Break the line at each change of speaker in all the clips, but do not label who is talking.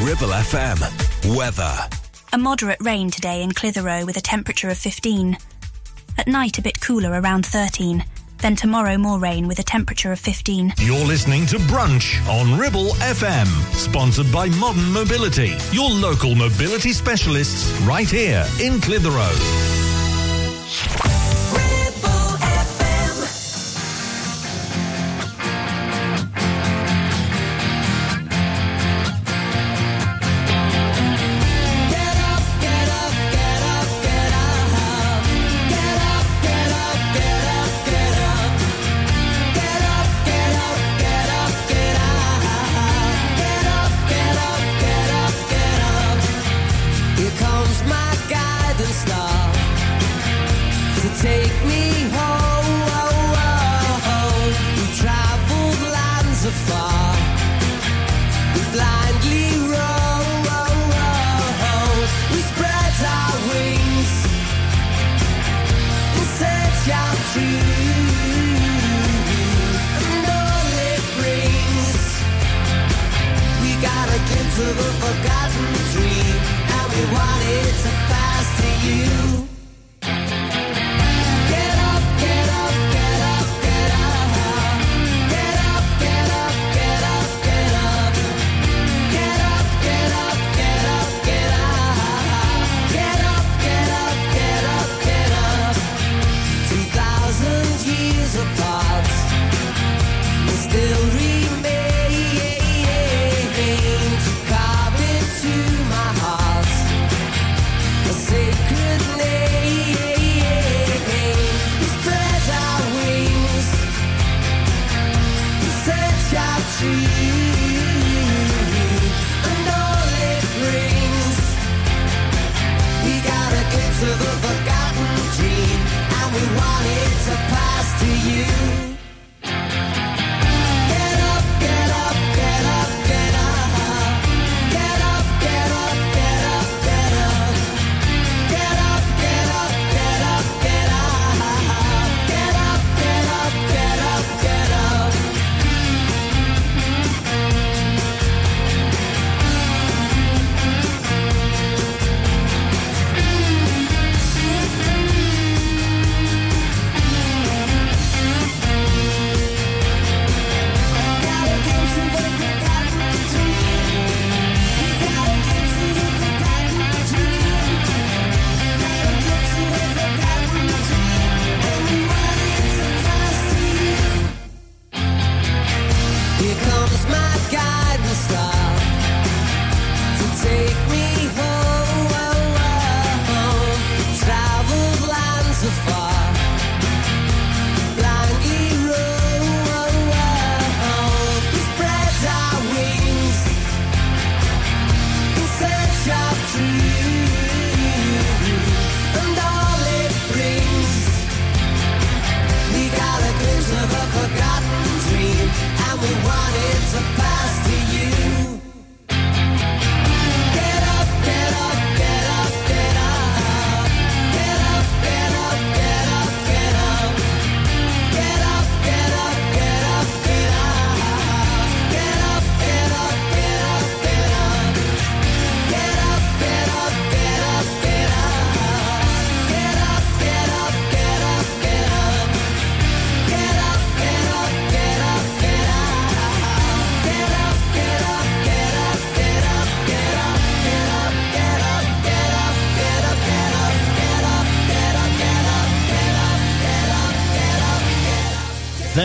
Ribble FM. Weather.
A moderate rain today in Clitheroe with a temperature of 15. At night, a bit cooler around 13. Then tomorrow, more rain with a temperature of 15.
You're listening to Brunch on Ribble FM, sponsored by Modern Mobility, your local mobility specialists right here in Clitheroe.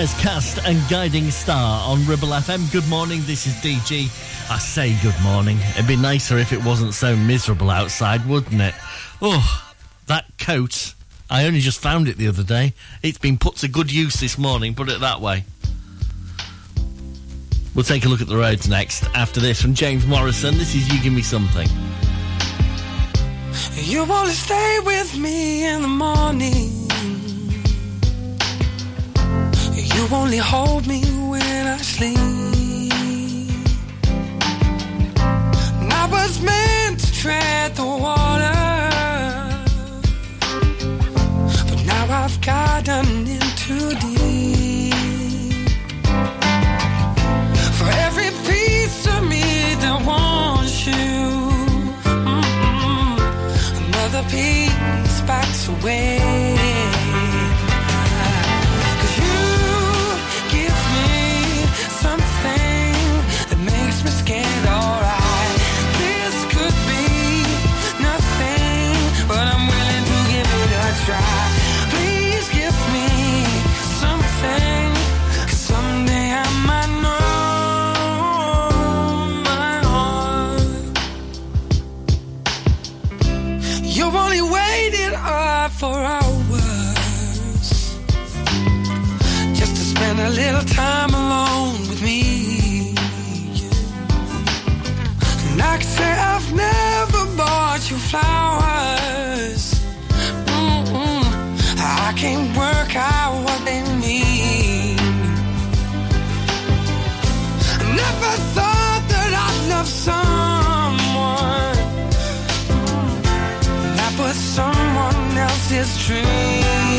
There's Cast and Guiding Star on Ribble FM. Good morning, this is DG. I say good morning. It'd be nicer if it wasn't so miserable outside, wouldn't it? Oh, that coat. I only just found it the other day. It's been put to good use this morning, put it that way. We'll take a look at the roads next. After this, from James Morrison, this is You Give Me Something.
You wanna stay with me in the morning. You only hold me when I sleep. I was meant to tread the water, but now I've gotten in too deep. For every piece of me that wants you, mm -mm, another piece backs away.
For hours just to spend a little time alone with me. And I can say I've never bought you flowers. Else's dream.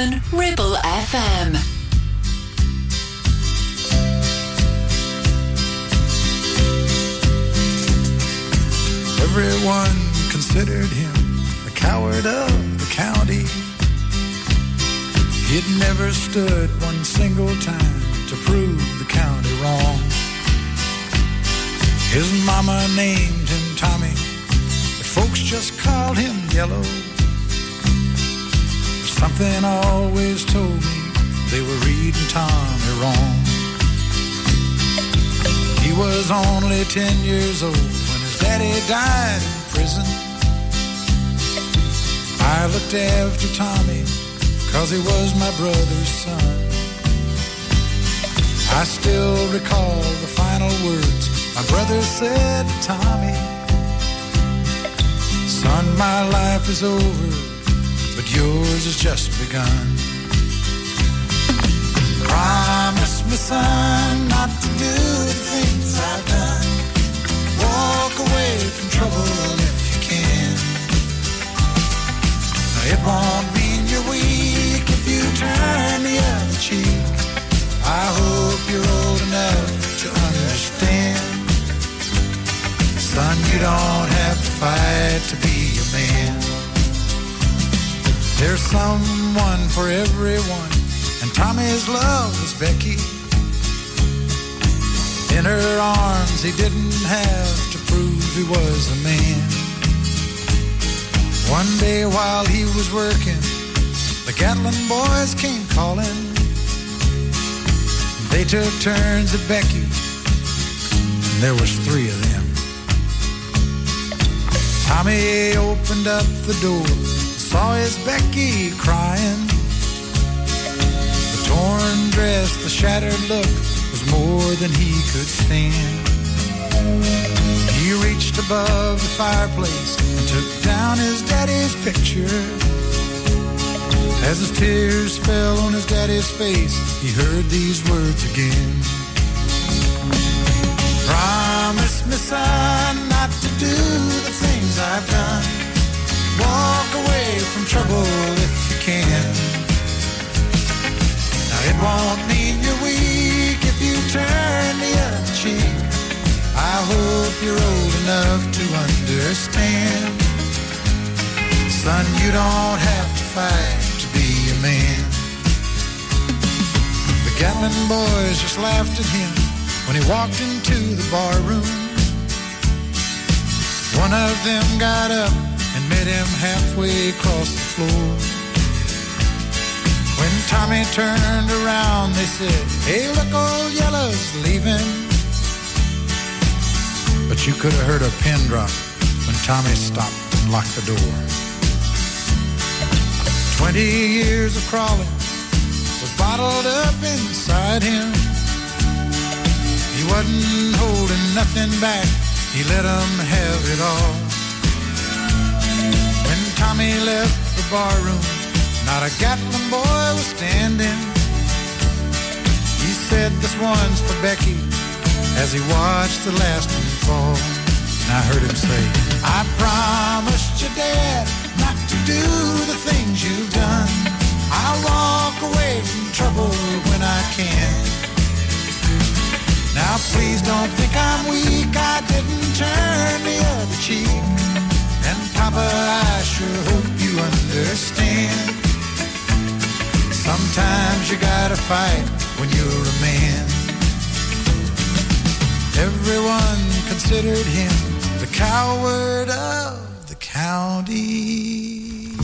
Ribble FM.
Everyone considered him the coward of the county. He'd never stood one single time to prove the county wrong. His mama named him Tommy, The folks just called him Yellow Something always told me they were reading Tommy wrong. He was only 10 years old when his daddy died in prison. I looked after Tommy cause he was my brother's son. I still recall the final words my brother said to Tommy. Son, my life is over, yours has just begun. Promise me, son, not to do the things I've done. Walk away from trouble if you can. It won't mean you're weak if you turn the other cheek. I hope you're old enough to understand. Son, you don't have to fight to be. There's someone for everyone, and Tommy's love was Becky. In her arms, he didn't have to prove he was a man. One day while he was working, the Gatlin boys came calling. They took turns at Becky, and there was three of them. Tommy opened up the door, saw his Becky crying. The torn dress, the shattered look was more than he could stand. He reached above the fireplace and took down his daddy's picture. As his tears fell on his daddy's face, he heard these words again. Promise me, son, not to do the things I've done. Walk away from trouble if you can. Now it won't mean you're weak if you turn the other cheek. I hope you're old enough to understand. Son, you don't have to fight to be a man. The Gatlin boys just laughed at him when he walked into the bar room. One of them got up met him halfway across the floor. When Tommy turned around, they said, Hey, look, old Yellow's leaving. But you could have heard a pin drop when Tommy stopped and locked the door. Twenty years of crawling was bottled up inside him. He wasn't holding nothing back, he let 'em have it all. Tommy left the barroom, not a Gatlin boy was standing. He said, This one's for Becky, as he watched the last one fall. And I heard him say, I promised your dad not to do the things you've done. I'll walk away from trouble when I can. Now please don't think I'm weak, I didn't turn the other cheek. And Papa, I sure hope you understand. Sometimes you gotta fight when you're a man. Everyone considered him the coward of the county.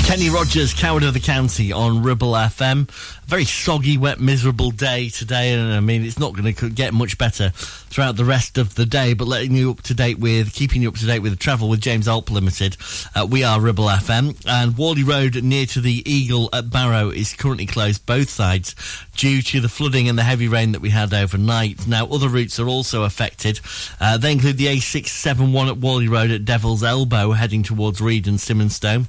Kenny Rogers, Coward of the County on Ribble FM. A very soggy, wet, miserable day today, and I mean, it's not going to get much better throughout the rest of the day, but letting you up to date with, keeping you up to date with the travel with James Alp Limited. Uh, we are Ribble FM, and Whalley Road near to the Eagle at Barrow is currently closed both sides due to the flooding and the heavy rain that we had overnight. Now, other routes are also affected. Uh, they include the A671 at Whalley Road at Devil's Elbow, heading towards Read and Simonstone.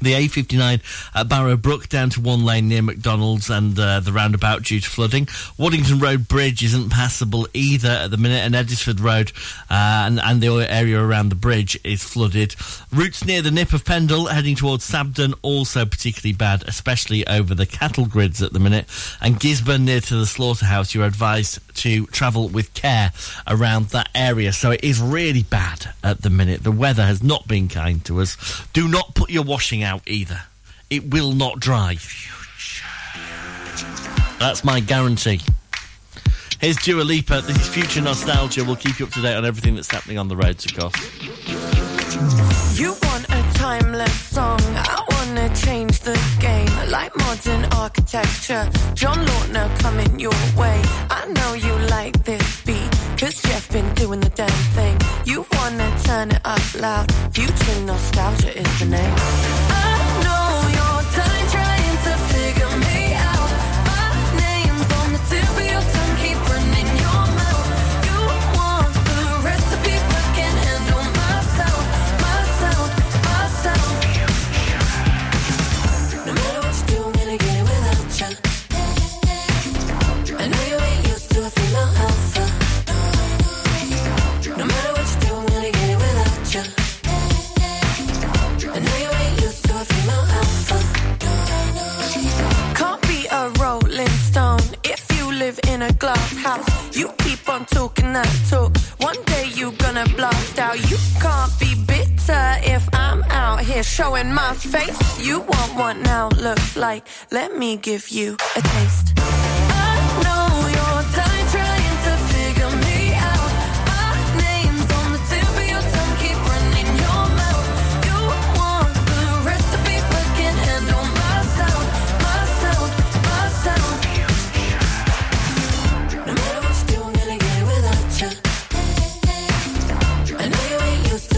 The A59 at Barrow Brook down to one lane near McDonald's and uh, the roundabout due to flooding. Waddington Road Bridge isn't passable either at the minute, and Edisford Road uh, and, and the area around the bridge is flooded. Routes near the Nick of Pendle heading towards Sabden also particularly bad, especially over the cattle grids at the minute. And Gisburn near to the slaughterhouse, you're advised to travel with care around that area. So it is really bad at the minute. The weather has not been kind to us. Do not put your washing out either. It will not dry. That's my guarantee. Here's Dua Lipa. This is Future Nostalgia. We'll keep you up to date on everything that's happening on the roads, of course.
You want a timeless song. I wanna change the game. Like modern architecture. John Lautner coming your way. I know you like this beat. Cause Jeff been doing the damn thing. You wanna turn it up loud. Future nostalgia is the name. I a glass house. You keep on talking that talk. One day you gonna blast out. You can't be bitter if I'm out here showing my face. You want what now looks like. Let me give you a taste.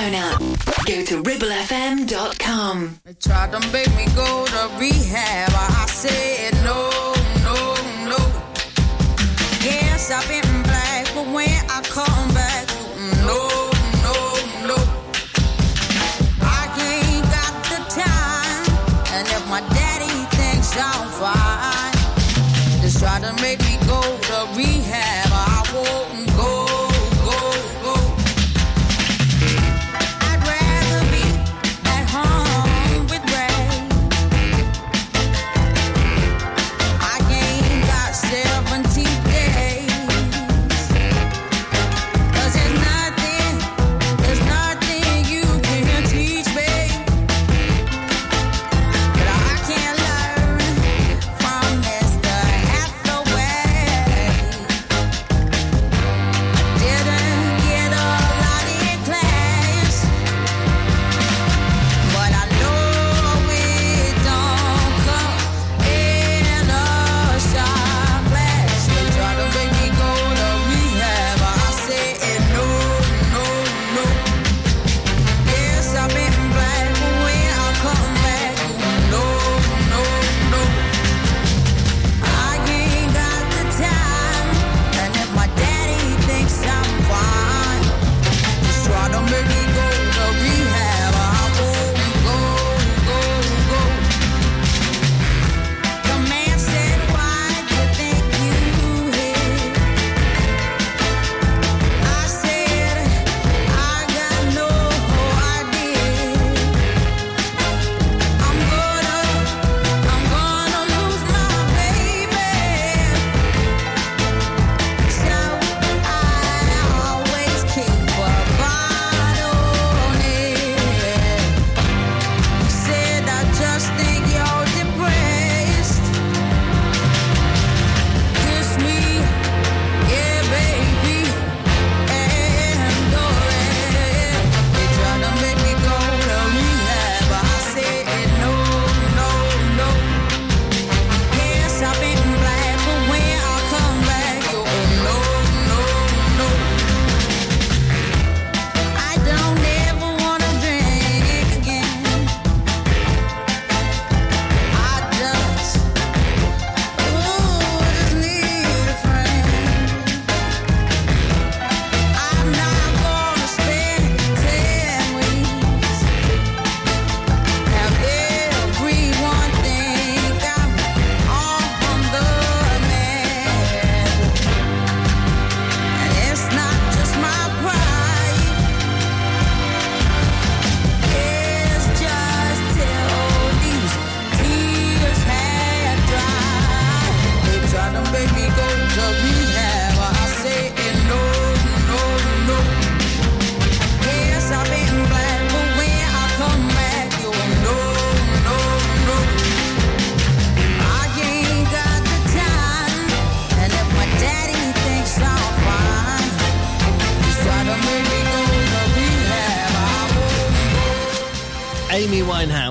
smartphone app. Go to ribblefm.com.
They tried to make me go to rehab. I said no, no, no. Yes, I've been black, but when I come back, no, no, no.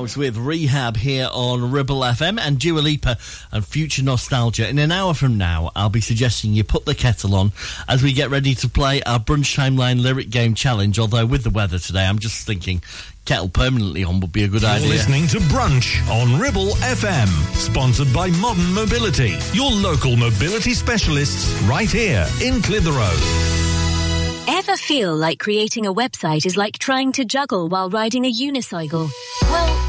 Winehouse with Rehab here on Ribble FM and Dua Lipa and Future Nostalgia. In an hour from now, I'll be suggesting you put the kettle on as we get ready to play our Brunch Timeline Lyric Game Challenge. Although with the weather today, I'm just thinking kettle permanently on would be a good
You're
idea.
listening to Brunch on Ribble FM, sponsored by Modern Mobility, your local mobility specialists right here in Clitheroe.
Ever feel like creating a website is like trying to juggle while riding a unicycle? Well,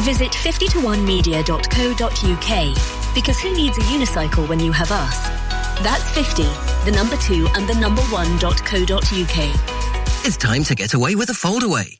Visit 50to1media.co.uk because who needs a unicycle when you have us? That's 50, the number 2 and the number 1.co.uk.
It's time to get away with a foldaway.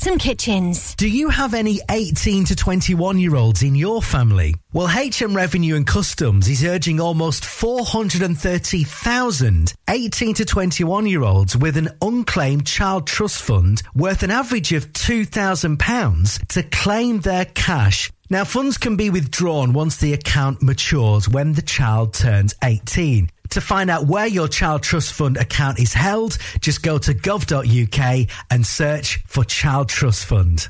Some kitchens.
Do you have any 18 to 21 year olds in your family? Well, HM Revenue and Customs is urging almost 430,000 18 to 21 year olds with an unclaimed child trust fund worth an average of £2,000 to claim their cash now, funds can be withdrawn once the account matures when the child turns 18. To find out where your child trust fund account is held, just go to gov.uk and search for Child Trust Fund.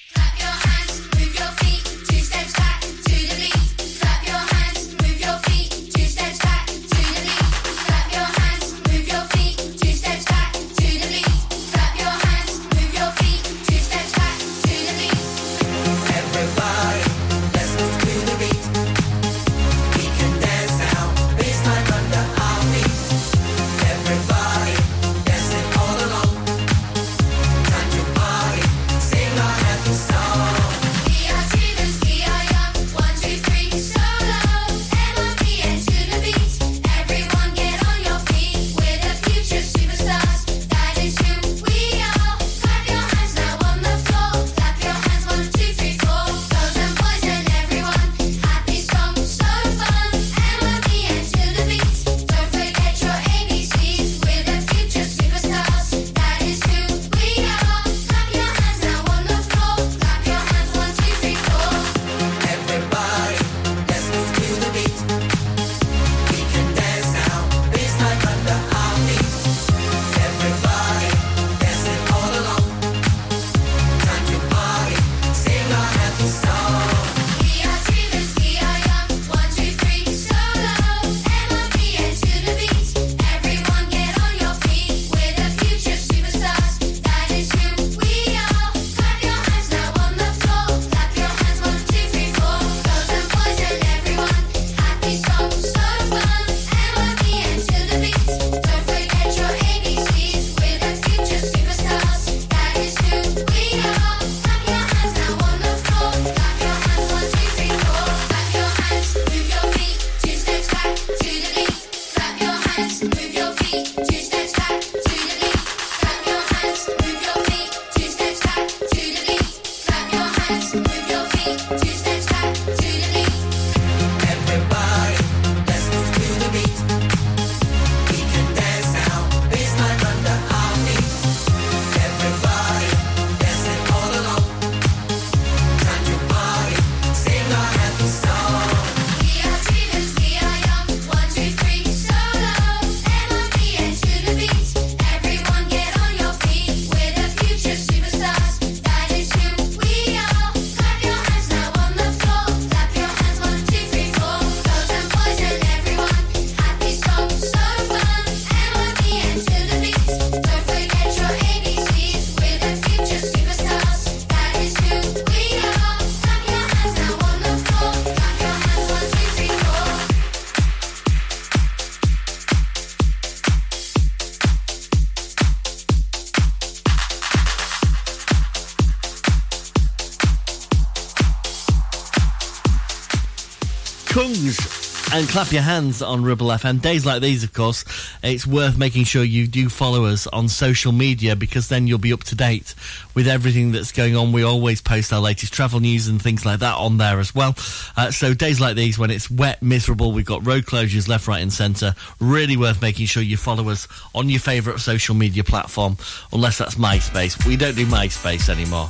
and clap your hands on
Ribble FM. Days like these, of course, it's worth making sure you do follow us on social media because then you'll be up to date with everything that's going on. We always post our latest travel news and things like that on there as well. Uh, so days like these, when it's wet, miserable, we've got road closures left, right, and centre. Really worth making sure you follow us on your favourite social media platform, unless that's MySpace. We don't do MySpace anymore.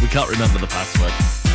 We can't remember the password.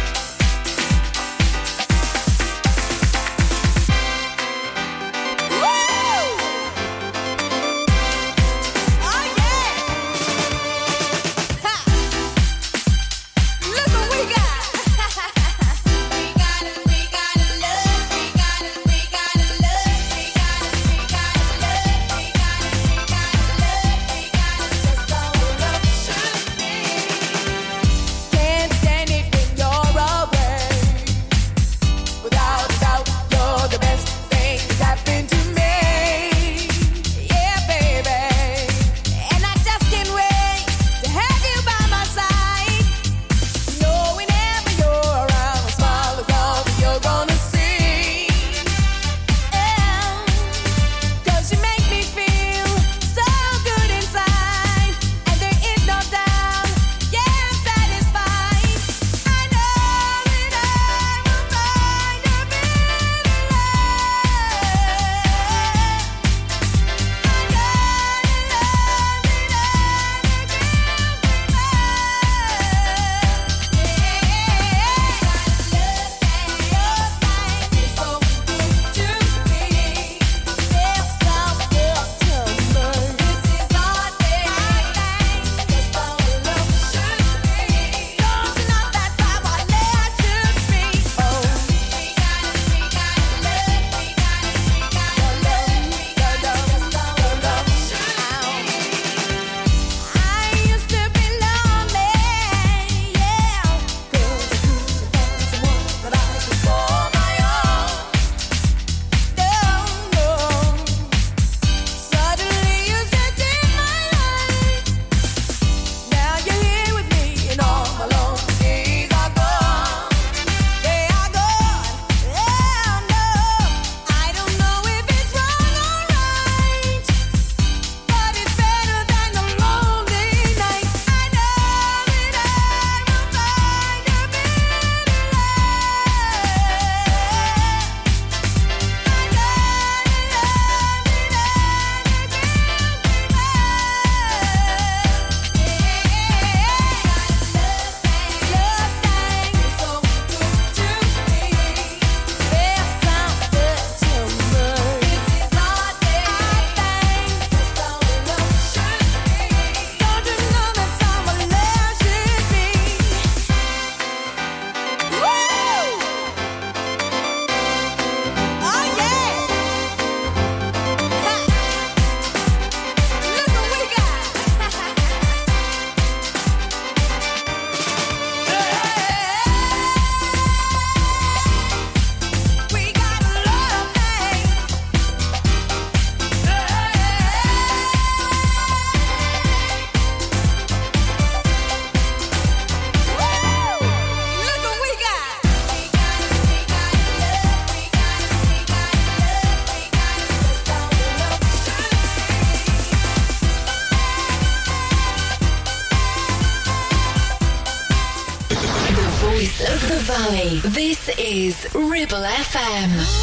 ZFM.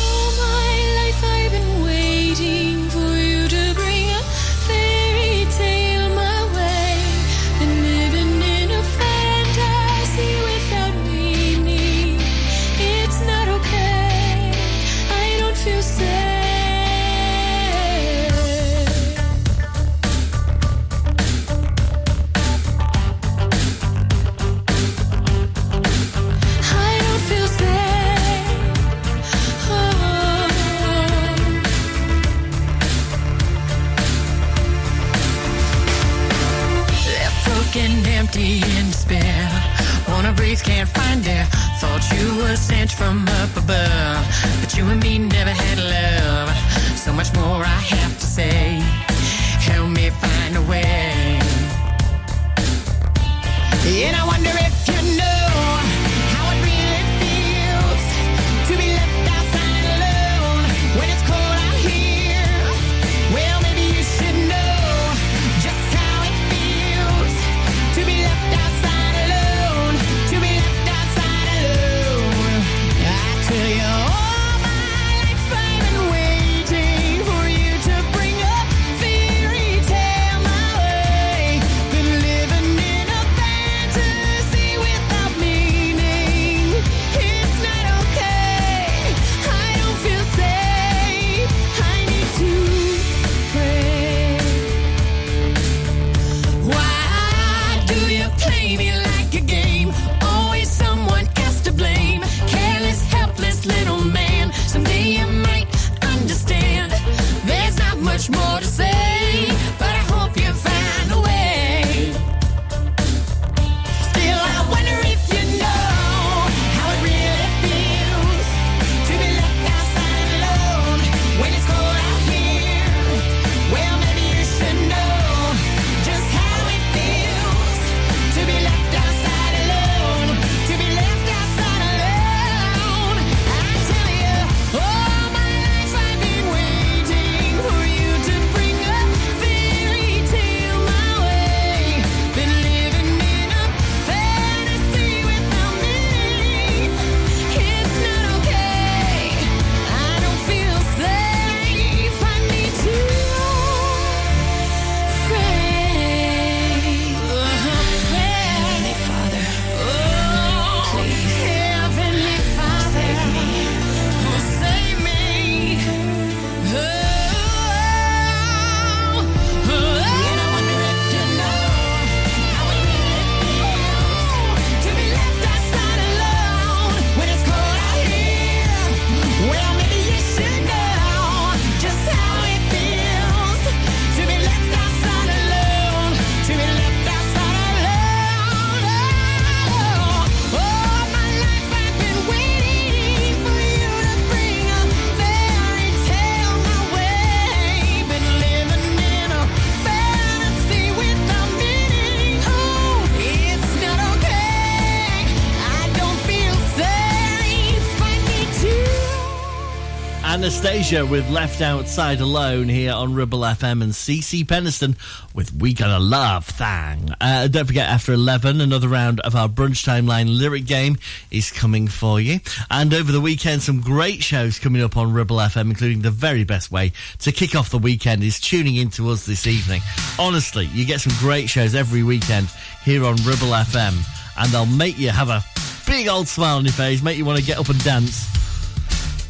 With Left Outside Alone here on Ribble FM and CeCe Peniston with We Gotta Love Thang. Uh, don't forget, after 11, another round of our Brunch Timeline lyric game is coming for you. And over the weekend, some great shows coming up on Ribble FM, including the very best way to kick off the weekend is tuning in to us this evening. Honestly, you get some great shows every weekend here on Ribble FM, and they'll make you have a big old smile on your face, make you want to get up and dance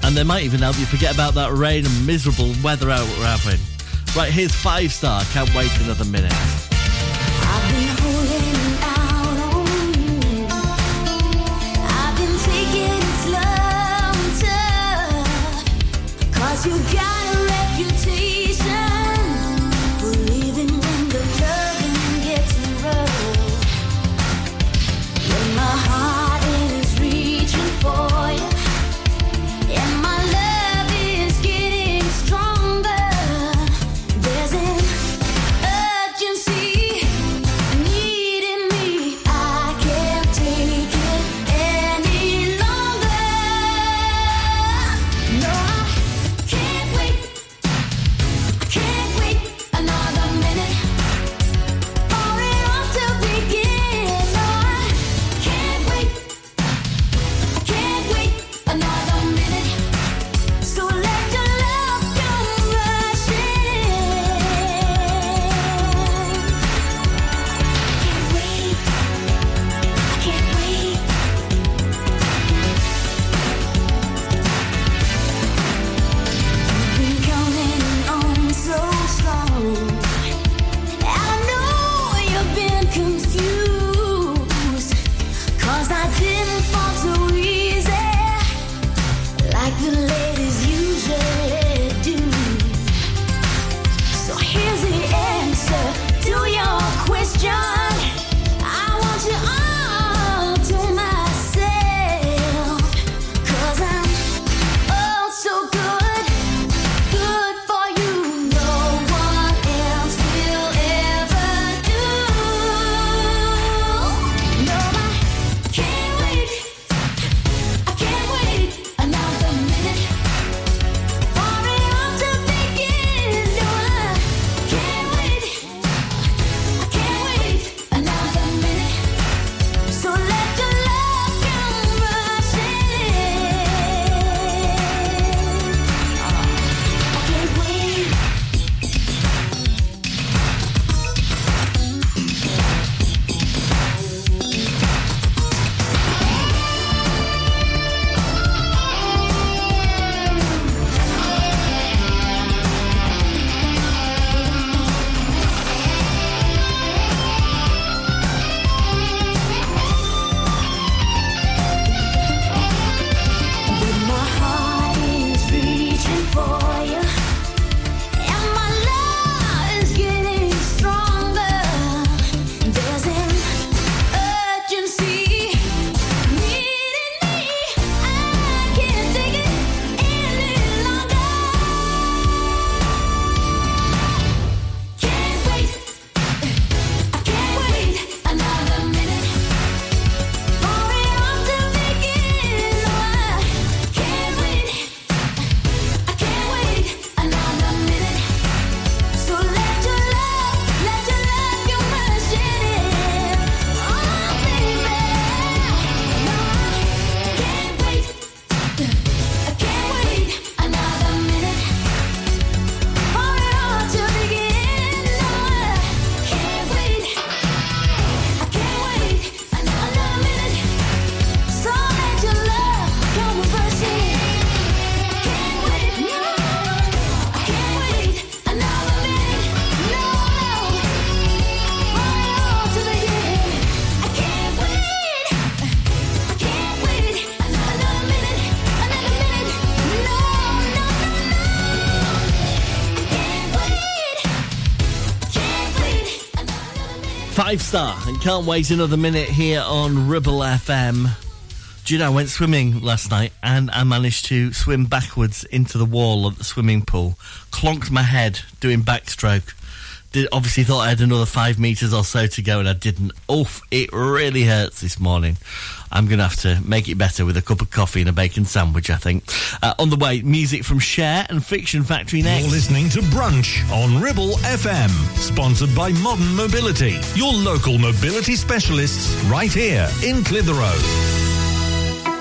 and they might even help you forget about that rain and miserable weather out we're having. Right, here's five star. Can't wait another minute.
Five star, and can't wait another minute here on Ribble FM. Do you know, I went swimming last night and I managed to swim backwards into the wall of the swimming pool. Clonked my head doing backstroke. Did, obviously thought I had another five metres or so to go and I didn't. Oof, it really hurts this morning. I'm going to have to make it better with a cup of coffee and a bacon sandwich, I think. Uh, on the way, music from Cher and Fiction Factory next.
You're listening to Brunch on Ribble FM, sponsored by Modern Mobility, your local mobility specialists right here in Clitheroe.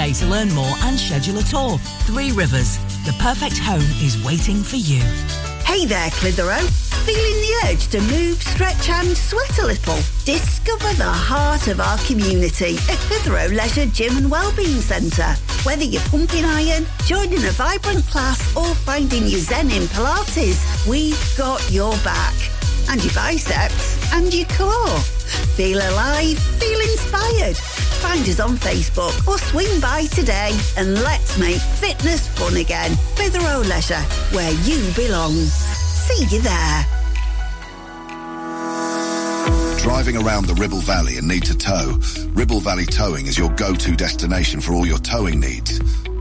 to learn more and schedule a tour. Three Rivers, the perfect home is waiting for you.
Hey there, Clitheroe. Feeling the urge to move, stretch and sweat a little? Discover the heart of our community at Clitheroe Leisure Gym and Wellbeing Centre. Whether you're pumping iron, joining a vibrant class or finding your zen in Pilates, we've got your back. And your biceps and your core. Feel alive, feel inspired. Find us on Facebook or swing by today and let's make fitness fun again. Clitheroe Leisure, where you belong. See you there.
Driving around the Ribble Valley and need to tow? Ribble Valley Towing is your go-to destination for all your towing needs.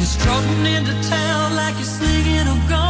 You're strutting into town like you're slinging a gun.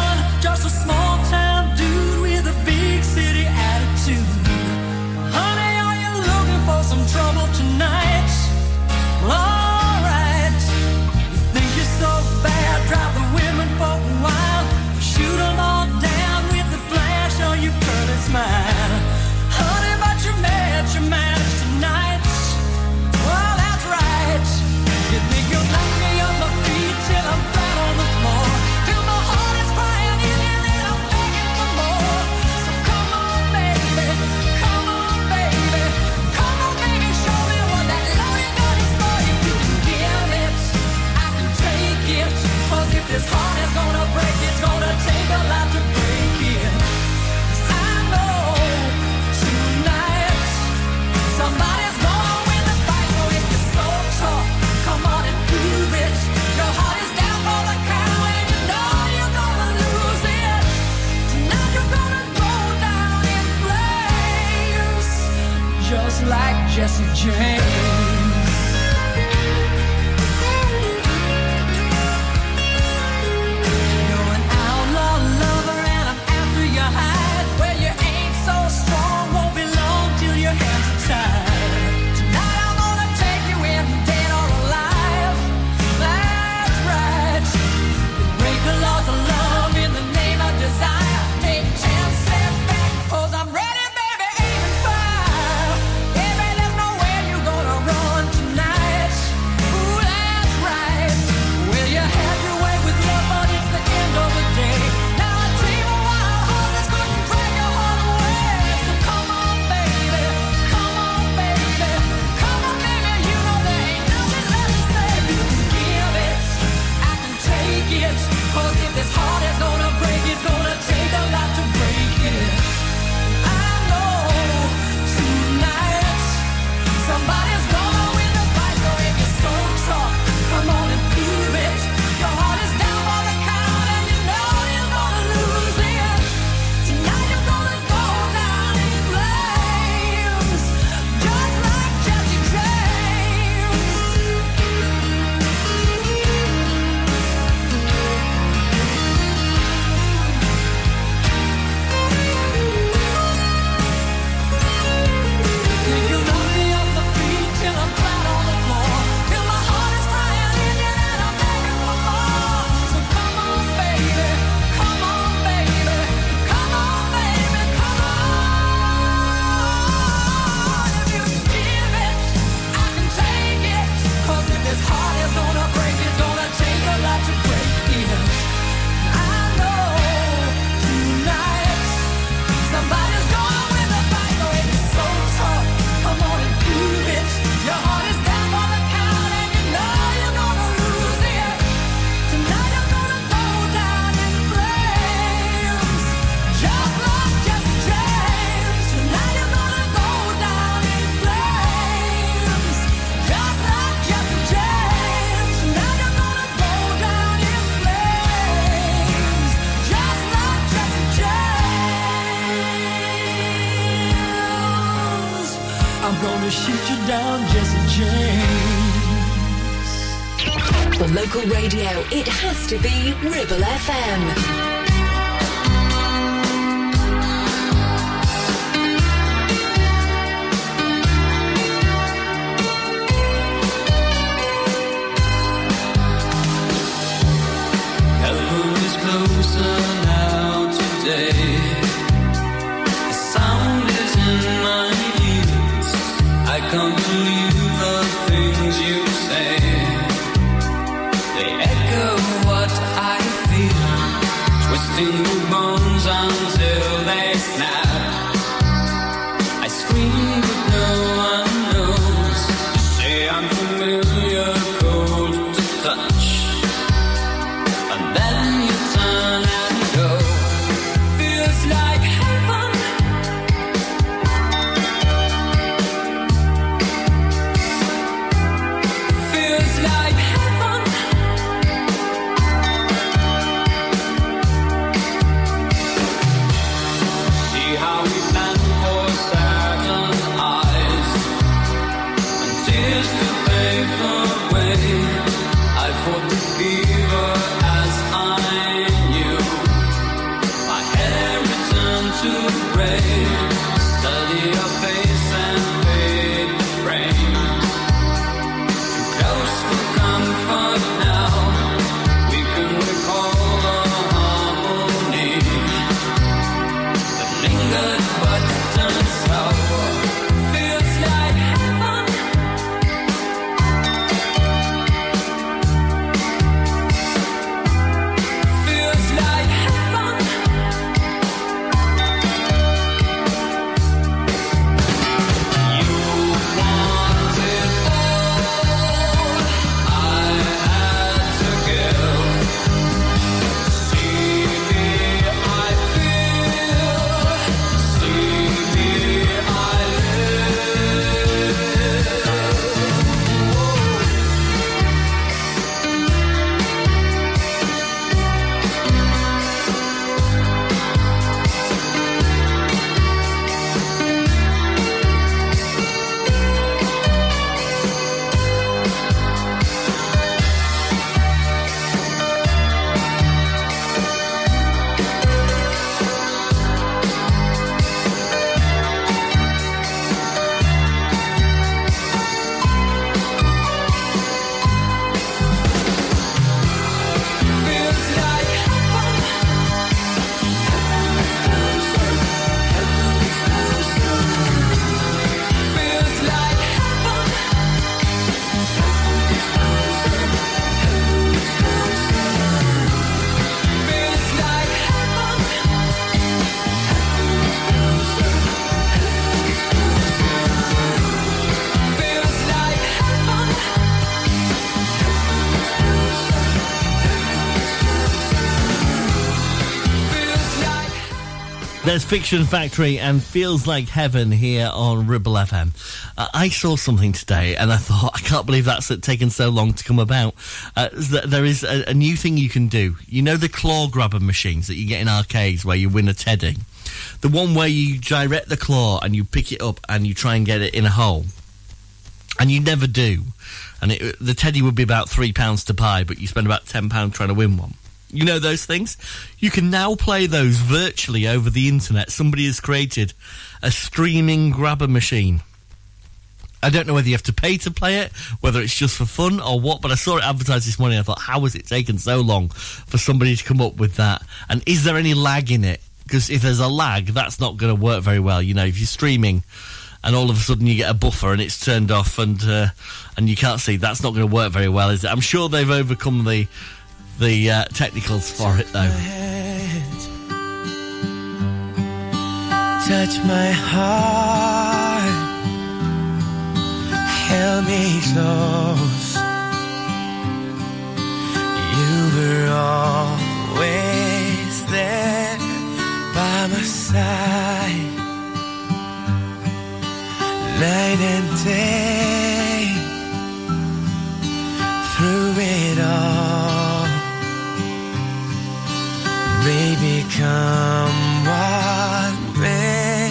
There's
Fiction Factory and Feels Like Heaven here on Ribble FM. Uh, I saw something today and I thought, I can't believe that's taken so long to come about. Uh, there is a, a new thing you can do. You know the claw grabber machines that you get in arcades where you win a teddy? The one where you direct the claw and you pick it up and you try and get it in a hole. And you never do. And it, the teddy would be about three pounds to buy, but you spend about ten pounds trying to win one. You know those things? You can now play those virtually over the internet. Somebody has created a streaming grabber machine. I don't know whether you have to pay to play it, whether it's just for fun or what, but I saw it advertised this morning. I thought, how has it taken so long for somebody to come up with that? And is there any lag in it? Because if there's a lag, that's not going to work very well. You know, if you're streaming and all of a sudden you get a buffer and it's turned off and uh, and you can't see, that's not going to work very well, is it? I'm sure they've overcome the the uh, technicals for it though.
touch my heart, held me close. You were always there by my side, night and day, through it all. Baby, come what may,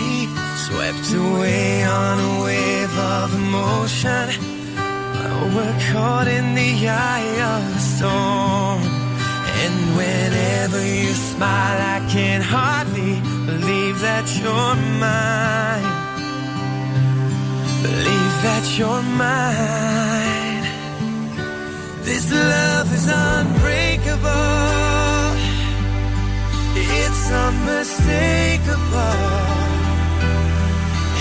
swept away on a wave of emotion. We're caught in the eye of the storm. And whenever you smile, I can hardly believe that you're mine. Believe that you're mine. This love is unbreakable. Unmistakable.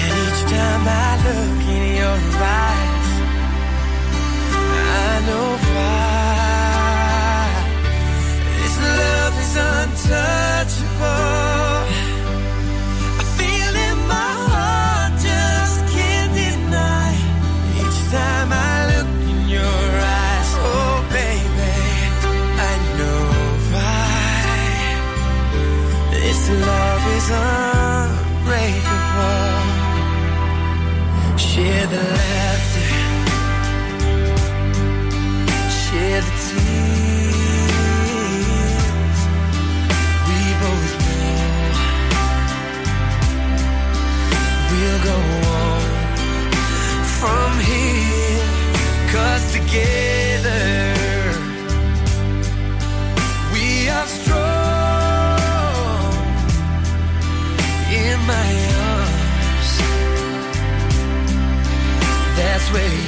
And each time I look in your eyes, I know why. This love is untouchable. Unbreakable. Share the laughter, Where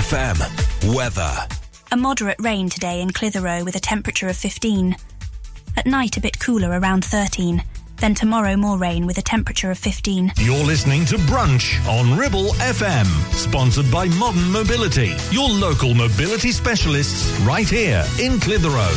FM. Weather.
A moderate rain today in Clitheroe with a temperature of 15. At night, a bit cooler around 13. Then tomorrow, more rain with a temperature of 15.
You're listening to Brunch on Ribble FM, sponsored by Modern Mobility, your local mobility specialists right here in Clitheroe.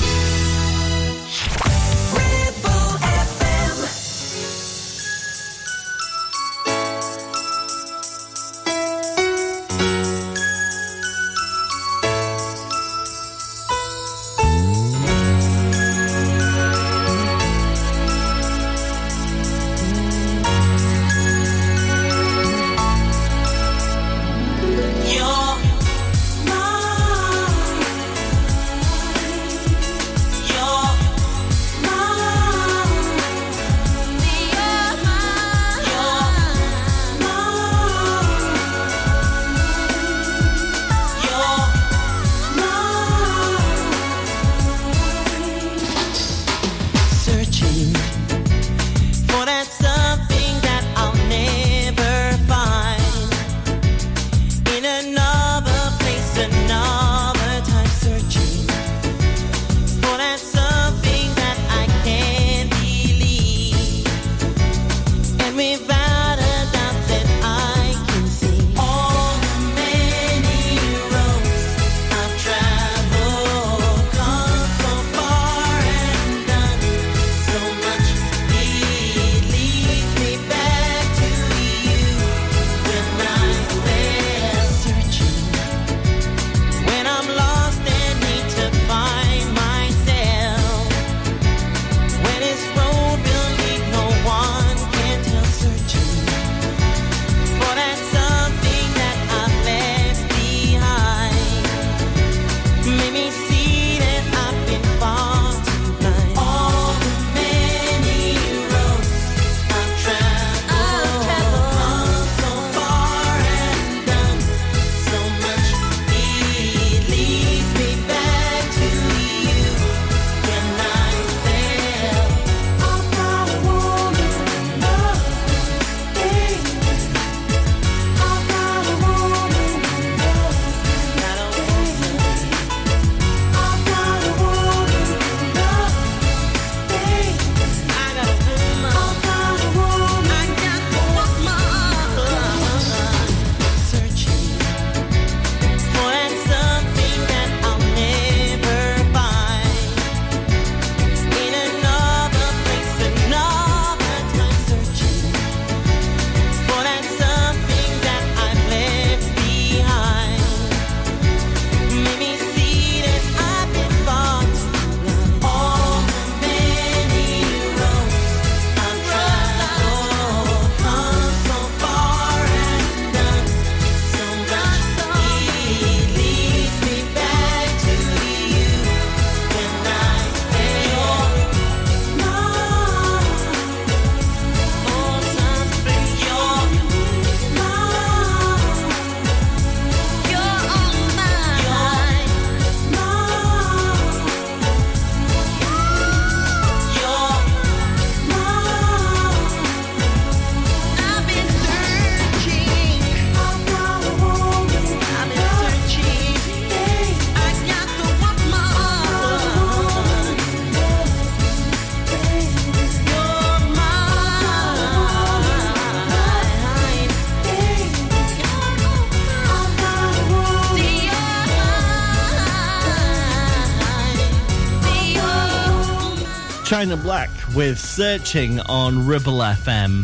China Black with Searching on Ribble FM.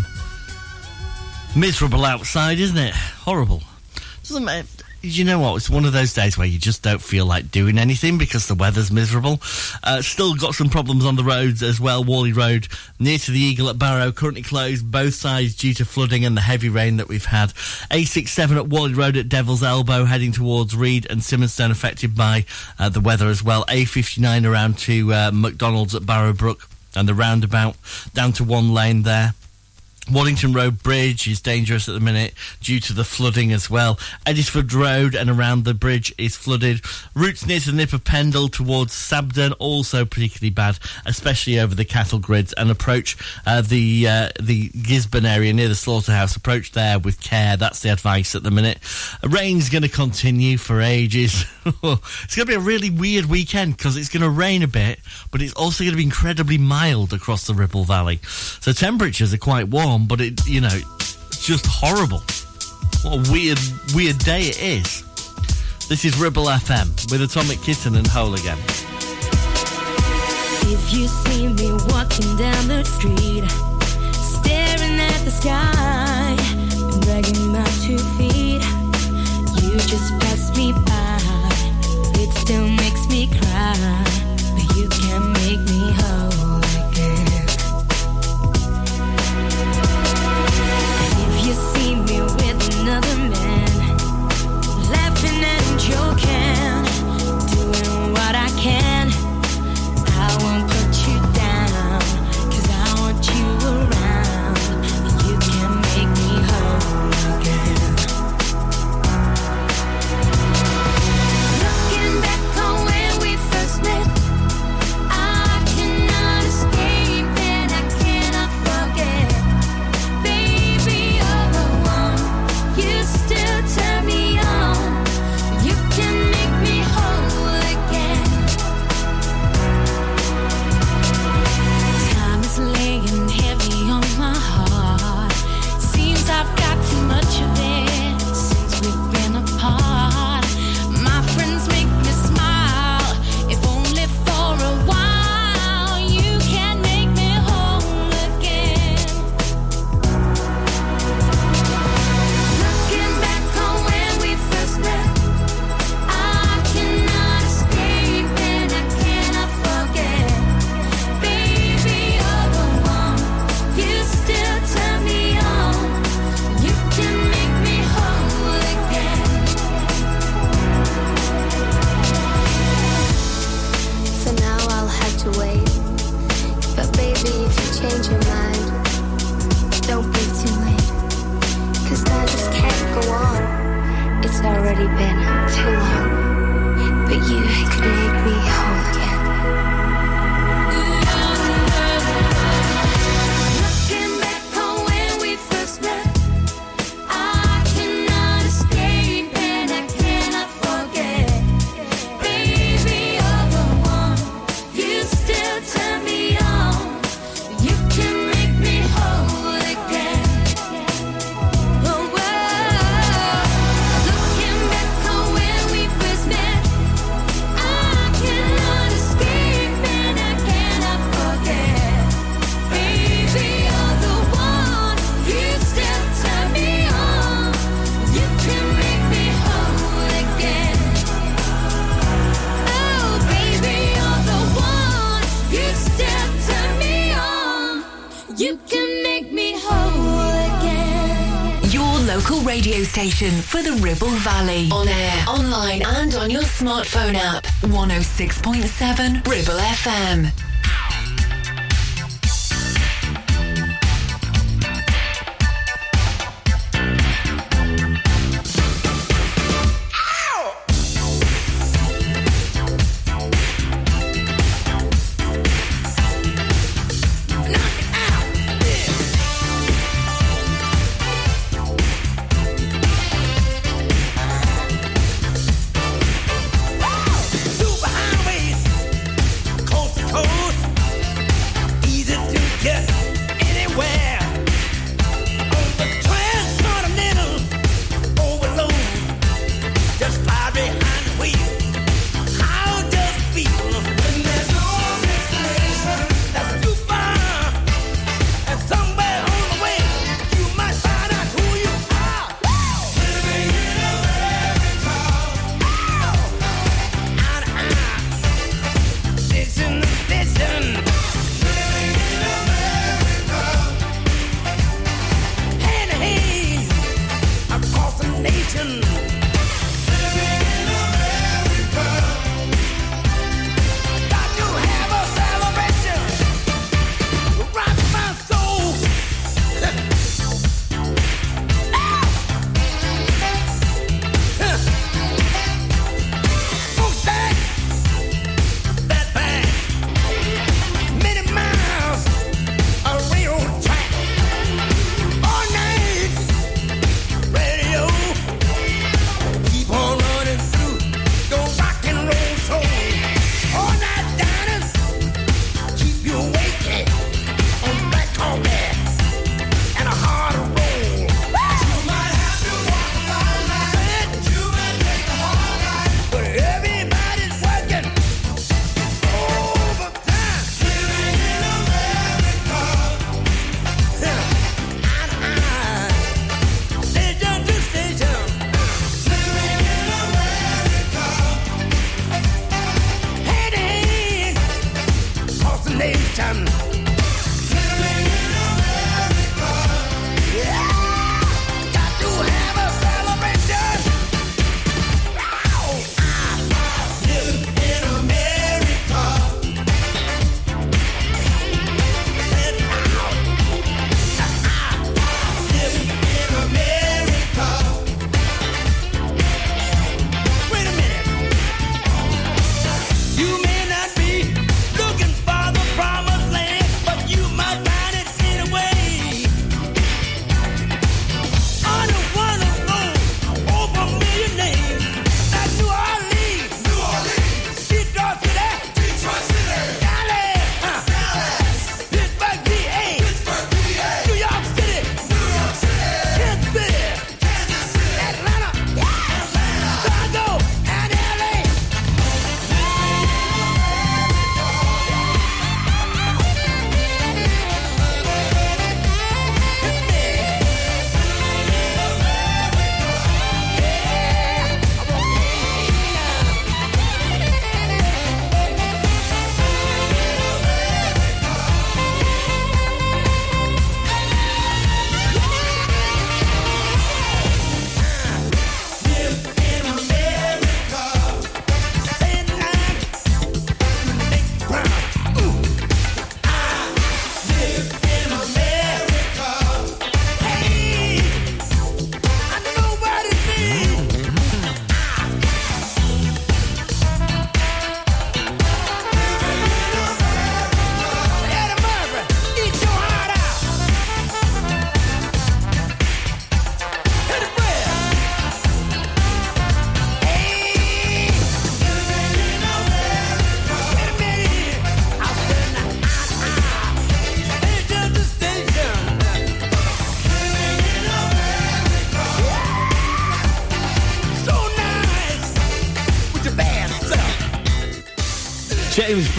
Miserable outside, isn't it? Horrible. Doesn't matter. You know what? It's one of those days where you just don't feel like doing anything because the weather's miserable. Uh, still got some problems on the roads as well. Whalley Road near to the Eagle at Barrow currently closed both sides due to flooding and the heavy rain that we've had. A67 at Whalley Road at Devil's Elbow heading towards Read and Simonstone affected by uh, the weather as well. A59 around to uh, McDonald's at Barrow Brook and the roundabout down to one lane there. Waddington Road Bridge is dangerous at the minute due to the flooding as well. Edisford Road and around the bridge is flooded. Routes near to Nick of Pendle towards Sabden also particularly bad, especially over the cattle grids and approach uh, the uh, the Gisburn area near the slaughterhouse. Approach there with care. That's the advice at the minute. Rain's going to continue for ages. it's going to be a really weird weekend because it's going to rain a bit, but it's also going to be incredibly mild across the Ribble Valley. So temperatures are quite warm, but it, you know, it's just horrible. What a weird, weird day it is. This is Ribble FM with Atomic Kitten and Whole Again.
If you see me walking down the street, staring at the sky, dragging my two feet, you just
already been too long. But you could make me
Ribble Valley. On air, online, and on your smartphone app. 106.7 Ribble FM.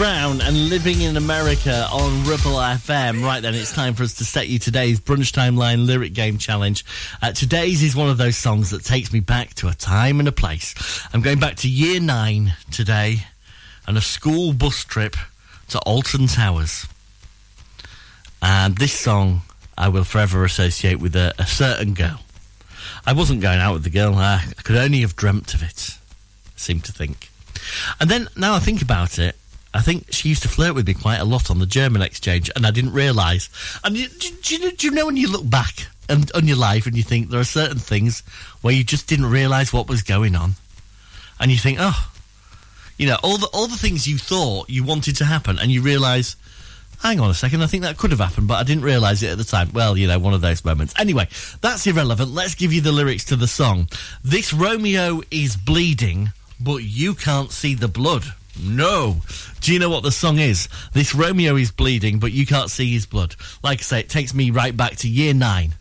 Brown and Living in America on Ribble FM. Right then, it's time for us to set you today's Brunch Timeline Lyric Game Challenge. Uh, today's is one of those songs that takes me back to a time and a place. I'm going back to year nine today and a school bus trip to Alton Towers. And this song I will forever associate with a, a certain girl. I wasn't going out with the girl, I, could only have dreamt of it, I seem to think. And then, now I think about it, I think she used to flirt with me quite a lot on the German exchange, and I didn't realise. And you, do, do you, do you know when you look back and, on your life and you think there are certain things where you just didn't realise what was going on? And you think, oh, you know, all the, all the things you thought you wanted to happen, and you realise, hang on a second, I think that could have happened, but I didn't realise it at the time. Well, you know, one of those moments. Anyway, that's irrelevant. Let's give you the lyrics to the song. This Romeo is bleeding, but you can't see the blood. No. Do you know what the song is? This Romeo is bleeding, but you can't see his blood. Like I say, it takes me right back to year nine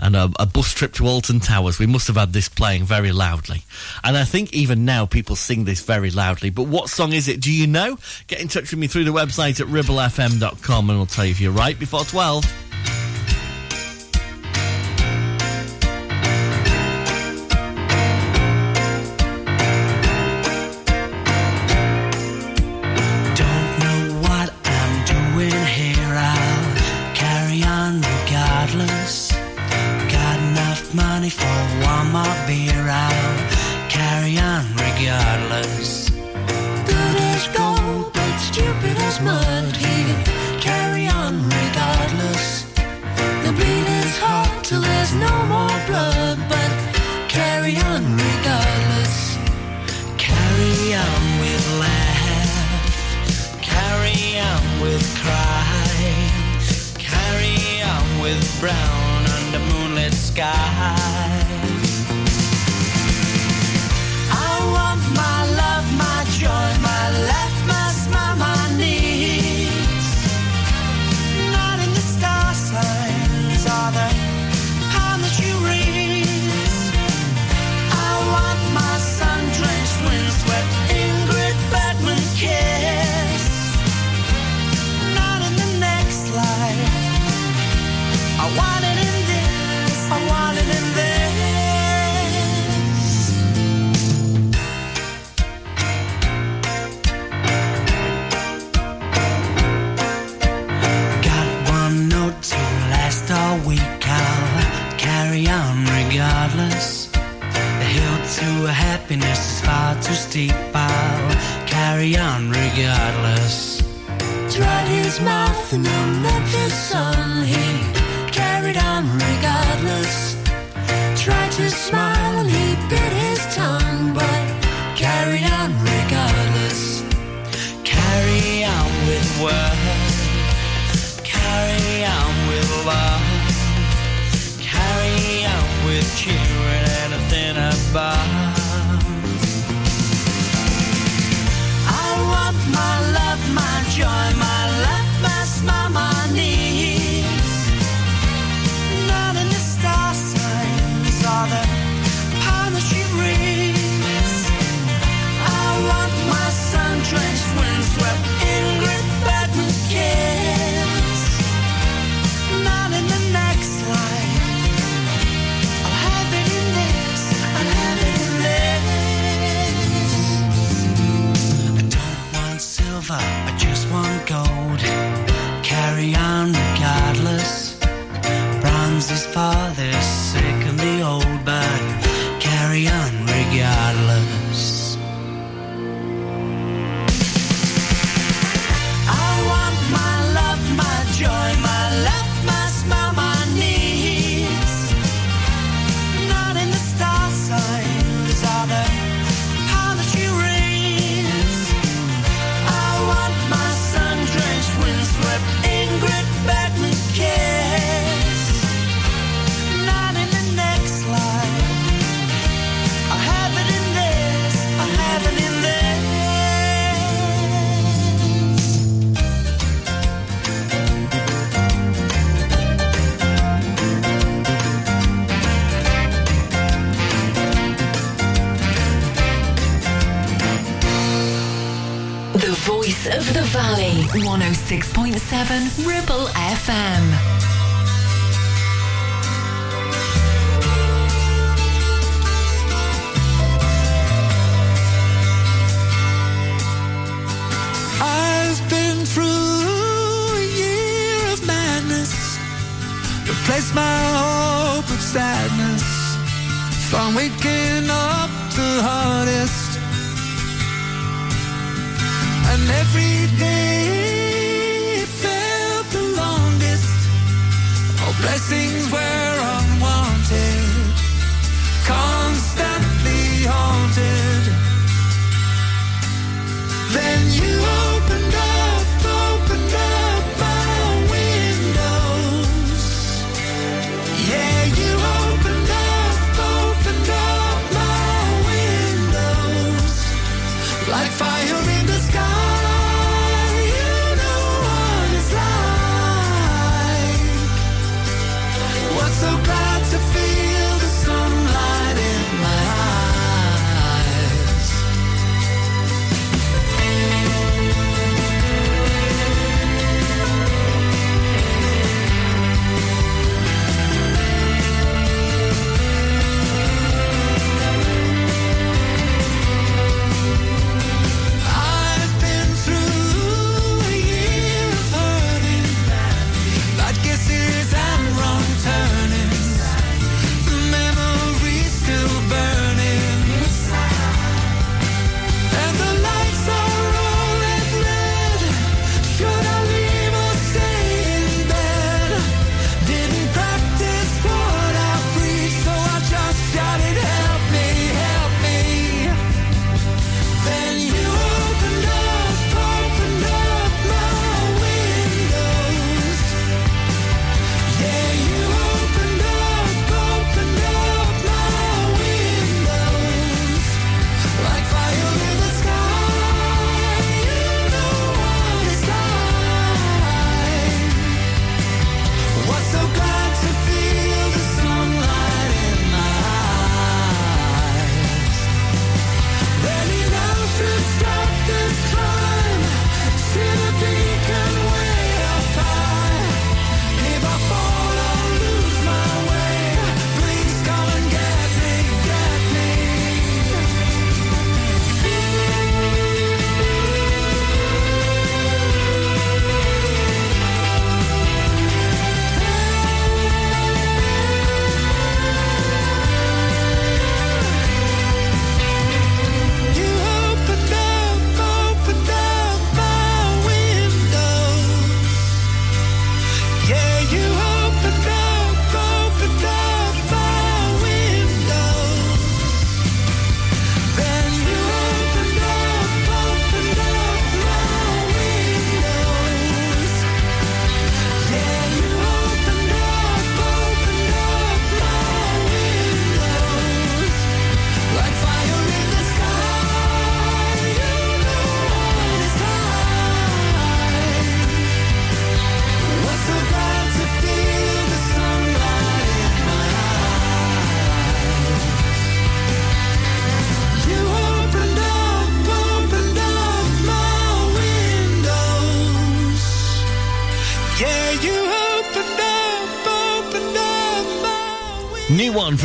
and a, a bus trip to Alton Towers. We must have had this playing very loudly. And I think even now people sing this very loudly. But what song is it? Do you know? Get in touch with me through the website at ribblefm.com and I'll tell you if you're right before 12.
Moonlit Like fire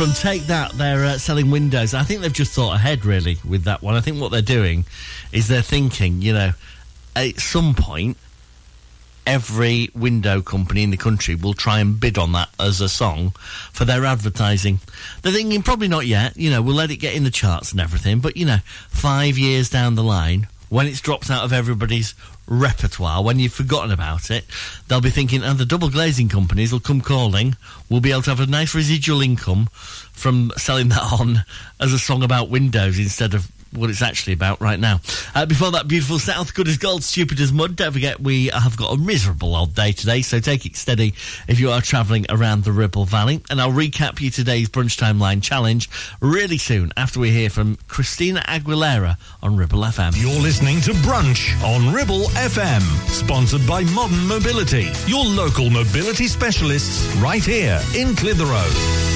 from Take That. They're uh, selling windows. I think they've just thought ahead, really, with that one. I think what they're doing is they're thinking, you know, at some point, every window company in the country will try and bid on that as a song for their advertising. They're thinking, probably not yet. You know, we'll let it get in the charts and everything. But, you know, five years down the line, when it's dropped out of everybody's repertoire, when you've forgotten about it, they'll be thinking, and the double glazing companies will come calling. We'll be able to have a nice residual income from selling that on as a song about windows instead of what it's actually about right now. Uh, before that, beautiful South, good as gold, stupid as mud. Don't forget, we have got a miserable old day today, so take it steady if you are travelling around the Ribble Valley. And I'll recap you today's Brunch Timeline challenge really soon after we hear from Christina Aguilera on Ribble FM.
You're listening to Brunch on Ribble FM, sponsored by Modern Mobility, your local mobility specialists right here in Clitheroe.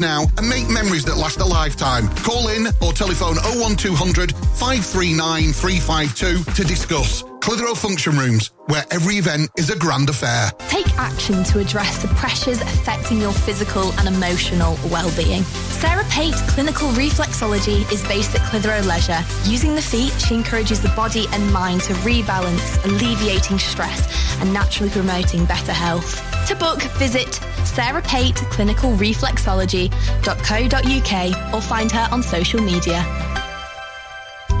now and make memories that last a lifetime. Call in or telephone 01200 539 352 to discuss. Clitheroe Function Rooms, where every event is a grand affair.
Take action to address the pressures affecting your physical and emotional well-being. Sarah Pate Clinical Reflexology is based at Clitheroe Leisure. Using the feet, she encourages the body and mind to rebalance, alleviating stress and naturally promoting better health. To book, visit Sarah Pate Clinical Reflexology.co.uk or find her on social media.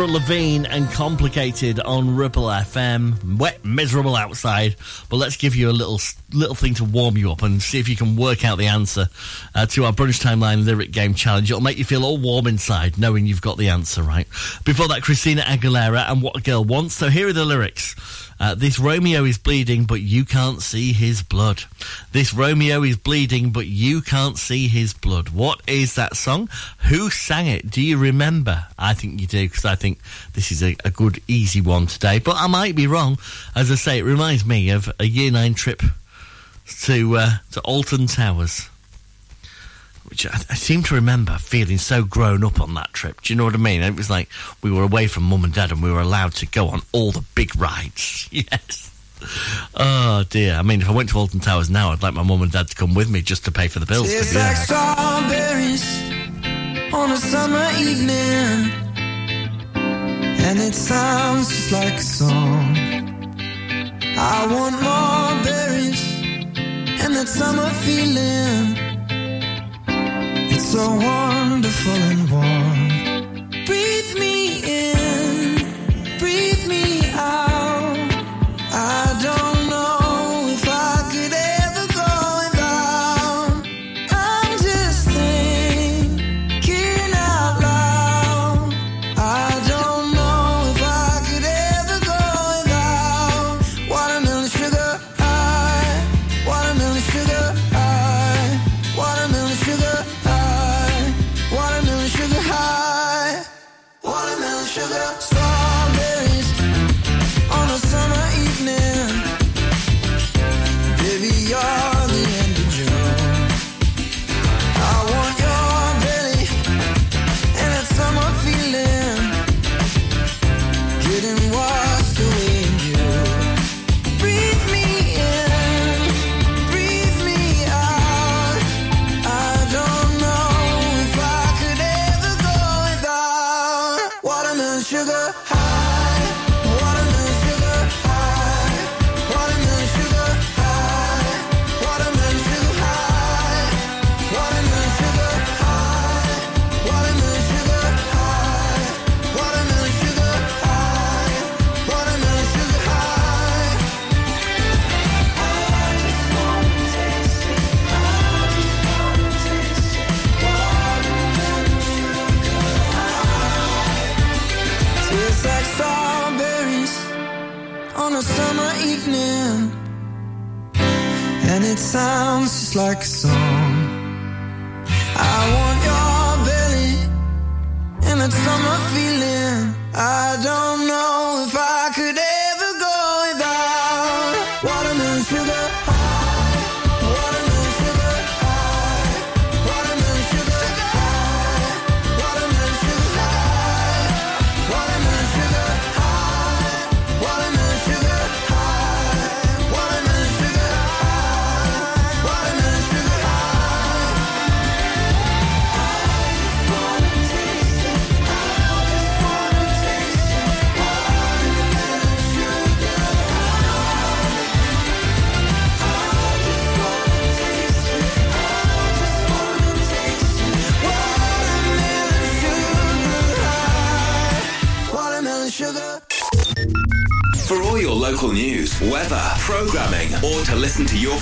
Avril Lavigne and Complicated on Ribble FM. Wet, miserable outside, but let's give you a little little thing to warm you up and see if you can work out the answer uh, to our brunch timeline lyric game challenge. It'll make you feel all warm inside knowing you've got the answer right. Before that, Christina Aguilera and What a Girl Wants. So here are the lyrics. Uh, this Romeo is bleeding, but you can't see his blood. This Romeo is bleeding, but you can't see his blood. What is that song? Who sang it? Do you remember? I think you do, because I think this is a, a good, easy one today. But I might be wrong. As I say, it reminds me of a year nine trip to uh, to Alton Towers. Which I, I seem to remember feeling so grown up on that trip. Do you know what I mean? It was like we were away from mum and dad and we were allowed to go on all the big rides. Yes. Oh dear. I mean, if I went to Alton Towers now, I'd like my mum and dad to come with me just to pay for the bills.
Tastes
Yeah.
strawberries on a summer evening, and it sounds just like a song. I want more berries and that summer feeling. So wonderful and warm.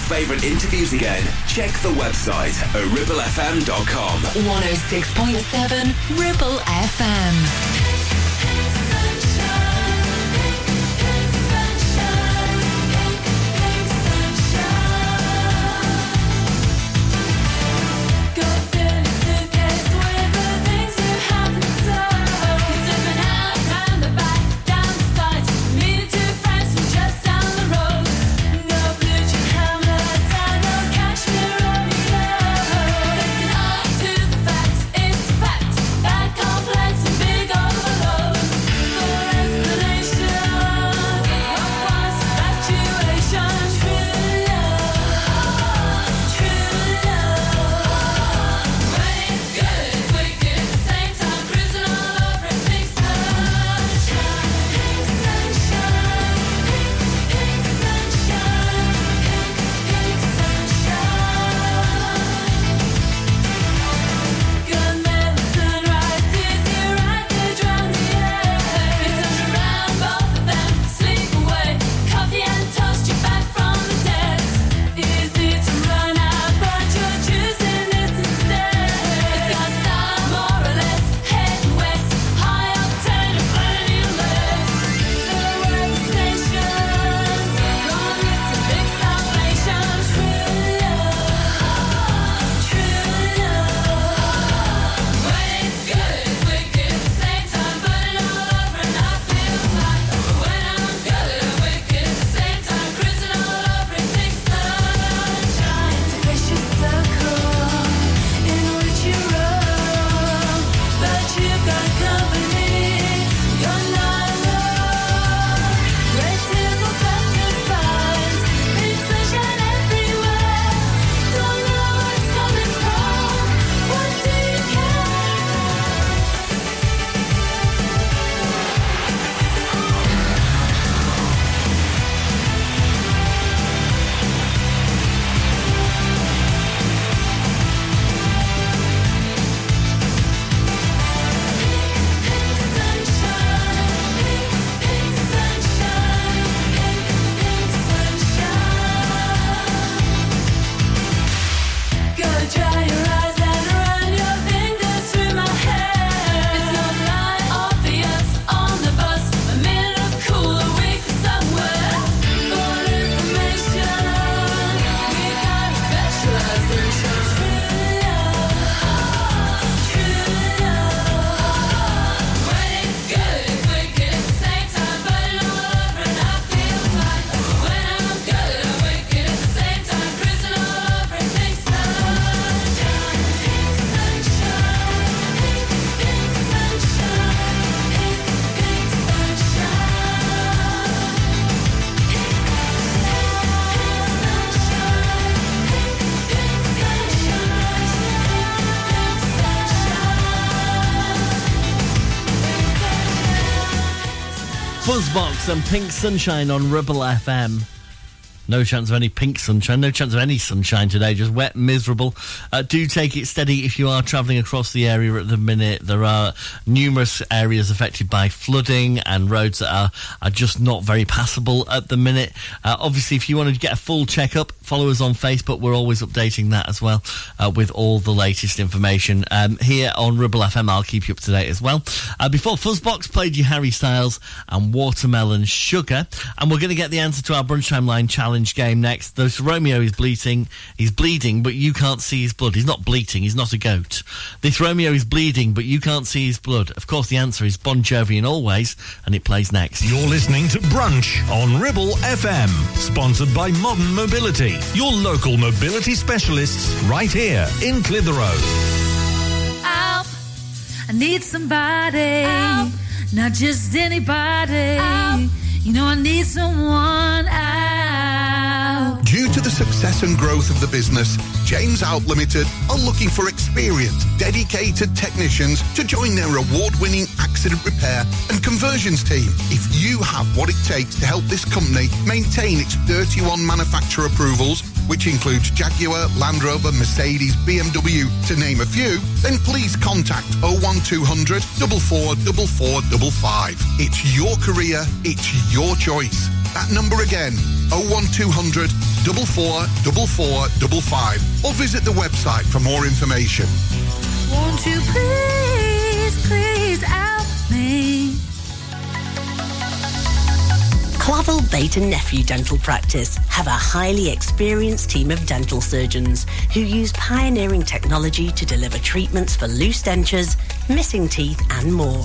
Favourite interviews again, check the website at ribblefm.com.
106.7 Ribble FM.
And Pink Sunshine on Ribble FM. No chance of any pink sunshine, no chance of any sunshine today, just wet, miserable. Uh, do take it steady if you are travelling across the area at the minute. There are numerous areas affected by flooding and roads that are, are just not very passable at the minute. Uh, obviously, if you want to get a full checkup, follow us on Facebook. We're always updating that as well uh, with all the latest information. Um, here on Ribble FM, I'll keep you up to date as well. Uh, before Fuzzbox played you Harry Styles and Watermelon Sugar, and we're going to get the answer to our Brunchtime Line challenge game next. This Romeo is bleeding. He's bleeding, but you can't see his blood. He's not bleating. He's not a goat. This Romeo is bleeding, but you can't see his blood. Of course, the answer is Bon Jovi in Always, and it plays next.
You're listening to Brunch on Ribble FM, sponsored by Modern Mobility, your local mobility specialists right here in Clitheroe.
Help. I need somebody. Not just anybody. You know, I need someone out.
Due to the success and growth of the business, James Out Limited are looking for experienced, dedicated technicians to join their award-winning accident repair and conversions team. If you have what it takes to help this company maintain its 31 manufacturer approvals, which includes Jaguar, Land Rover, Mercedes, BMW, to name a few, then please contact 01200 444455. It's your career, it's your choice. That number again, 01200 444455. Or visit the website for more information.
Won't you please, please help me?
Clavel Bait and Nephew Dental Practice have a highly experienced team of dental surgeons who use pioneering technology to deliver treatments for loose dentures, missing teeth, and more.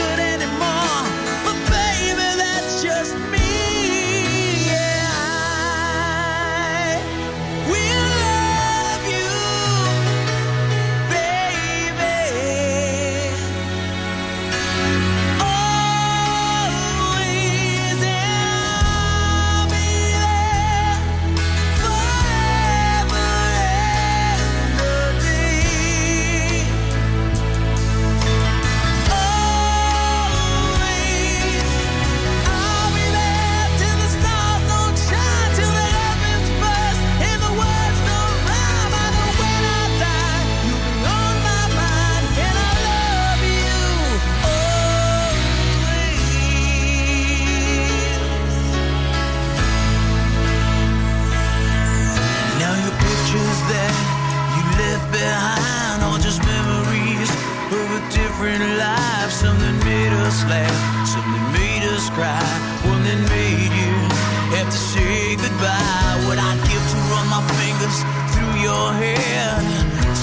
to say goodbye. What I'd give to run my fingers through your hair,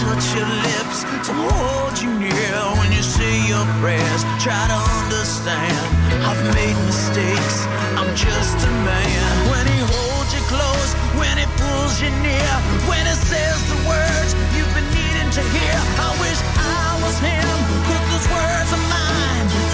touch your lips to hold you near when you say your prayers. Try to understand I've made mistakes. I'm just a man. When he holds you close, when he pulls you near, when he says the words you've been needing to hear. I wish I was him, those words are mine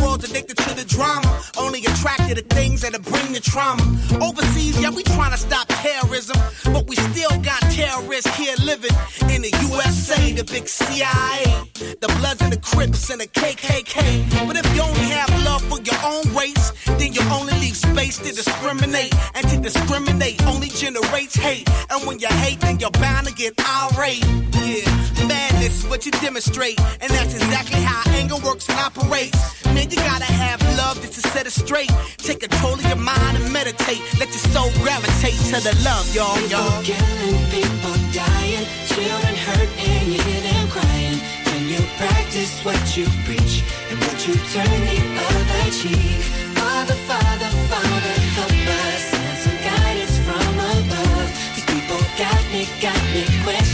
world's addicted to the drama. Only attracted to things that'll bring the trauma. Overseas, yeah, we trying to stop terrorism. But we still got terrorists here living in the USA, the big CIA. The Bloods and the Crips and the KKK. But if you only have love for your own race, then you only leave space to discriminate. And to discriminate only generates hate. And when you hate, then you're bound to get irate. Yeah, madness is what you demonstrate. And that's exactly how anger works and operates. Man, you gotta have love just to set it straight. Take control of your mind and meditate. Let to the love, y'all, y'all.
killing, people dying, children hurt, and you hear them crying. When you practice what you preach and what you turn the other cheek. Father, Father, Father, help us. Send some guidance from above. These people got me, got me questioning.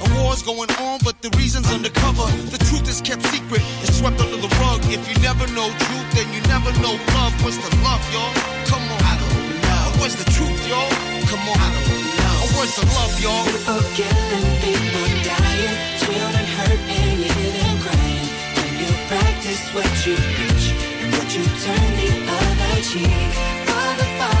War's going on, but the reason's undercover. The truth is kept secret, it's swept under the rug. If you never know truth, then you never know love. What's the love, y'all? Come on. I don't know. What's the truth, y'all? Come on. I don't know. What's the love, y'all?
People killing, people dying, children hurt and you hear them crying. When you practice what you preach, and what you turn the other cheek. Father, Father,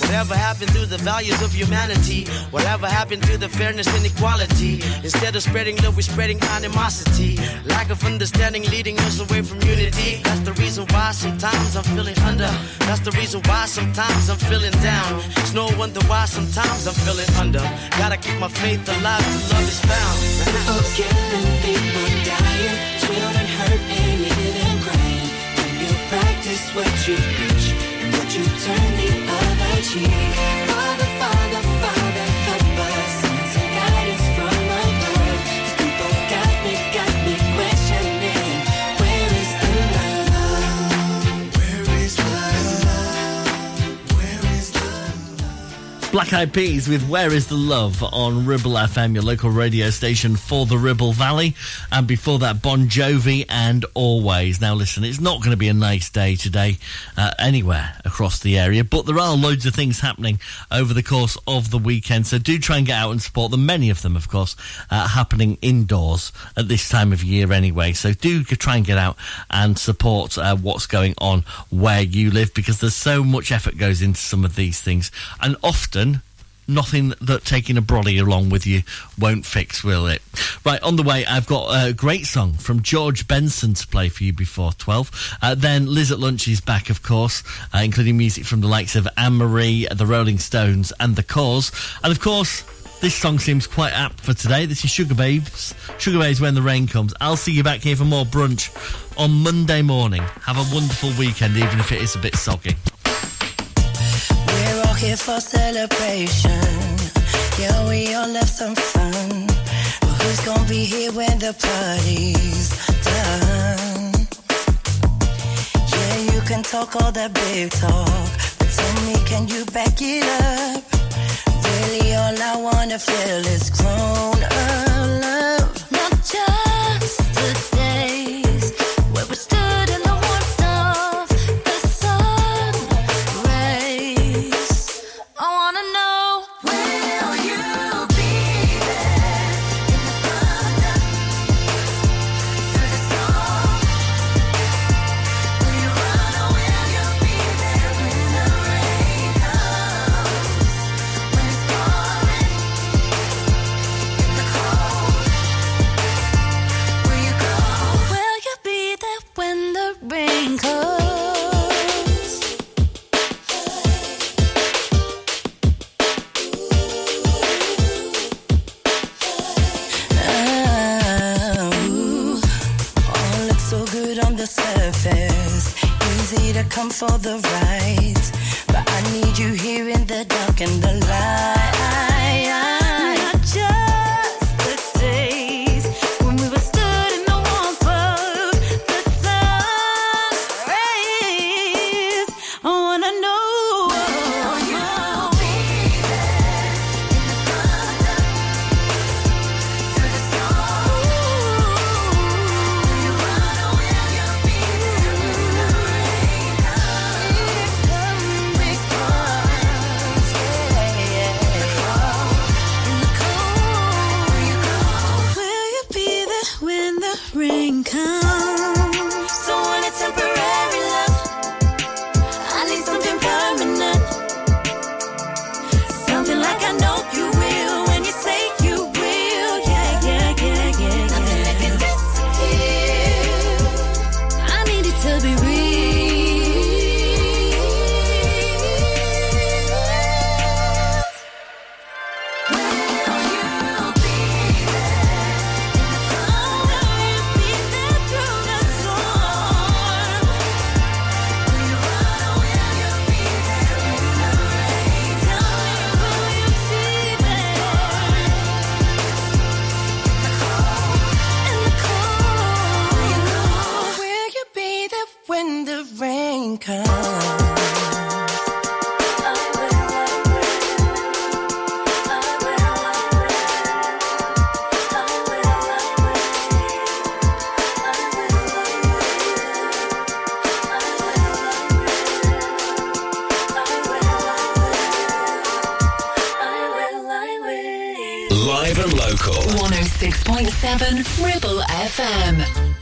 Whatever happened to the values of humanity? Whatever happened to the fairness and equality? Instead of spreading love, we're spreading animosity. Lack of understanding leading us away from unity. That's the reason why sometimes I'm feeling under. That's the reason why sometimes I'm feeling down. It's no wonder why sometimes I'm feeling under. Gotta keep my faith alive till love is found.
Killing, people dying, hurt crying. When you practice what you preach, and what you turn other cheek.
Black Eyed Peas with Where is the Love on Ribble FM, your local radio station for the Ribble Valley. And before that, Bon Jovi and Always. Now, listen, it's not going to be a nice day today uh, anywhere across the area, but there are loads of things happening over the course of the weekend. So do try and get out and support them. Many of them, of course, uh, happening indoors at this time of year anyway. So do try and get out and support uh, what's going on where you live because there's so much effort goes into some of these things. And often, nothing that taking a brolly along with you won't fix, will it? Right, on the way, I've got a great song from George Benson to play for you before 12. Uh, then Liz at Lunch is back, of course, uh, including music from the likes of Anne Marie, the Rolling Stones, and The Corrs. And of course, this song seems quite apt for today. This is Sugababes. Sugar Babes when the rain comes. I'll see you back here for more brunch on Monday morning. Have a wonderful weekend, even if it is a bit soggy.
Here for celebration. Yeah, we all have some fun. But who's gonna be here when the party's done? Yeah, you can talk all that big talk. But tell me, can you back it up? Really, all I wanna feel is grown up come for the ride. But I need you here in the dark and the light.
Local.
106.7 Ribble FM.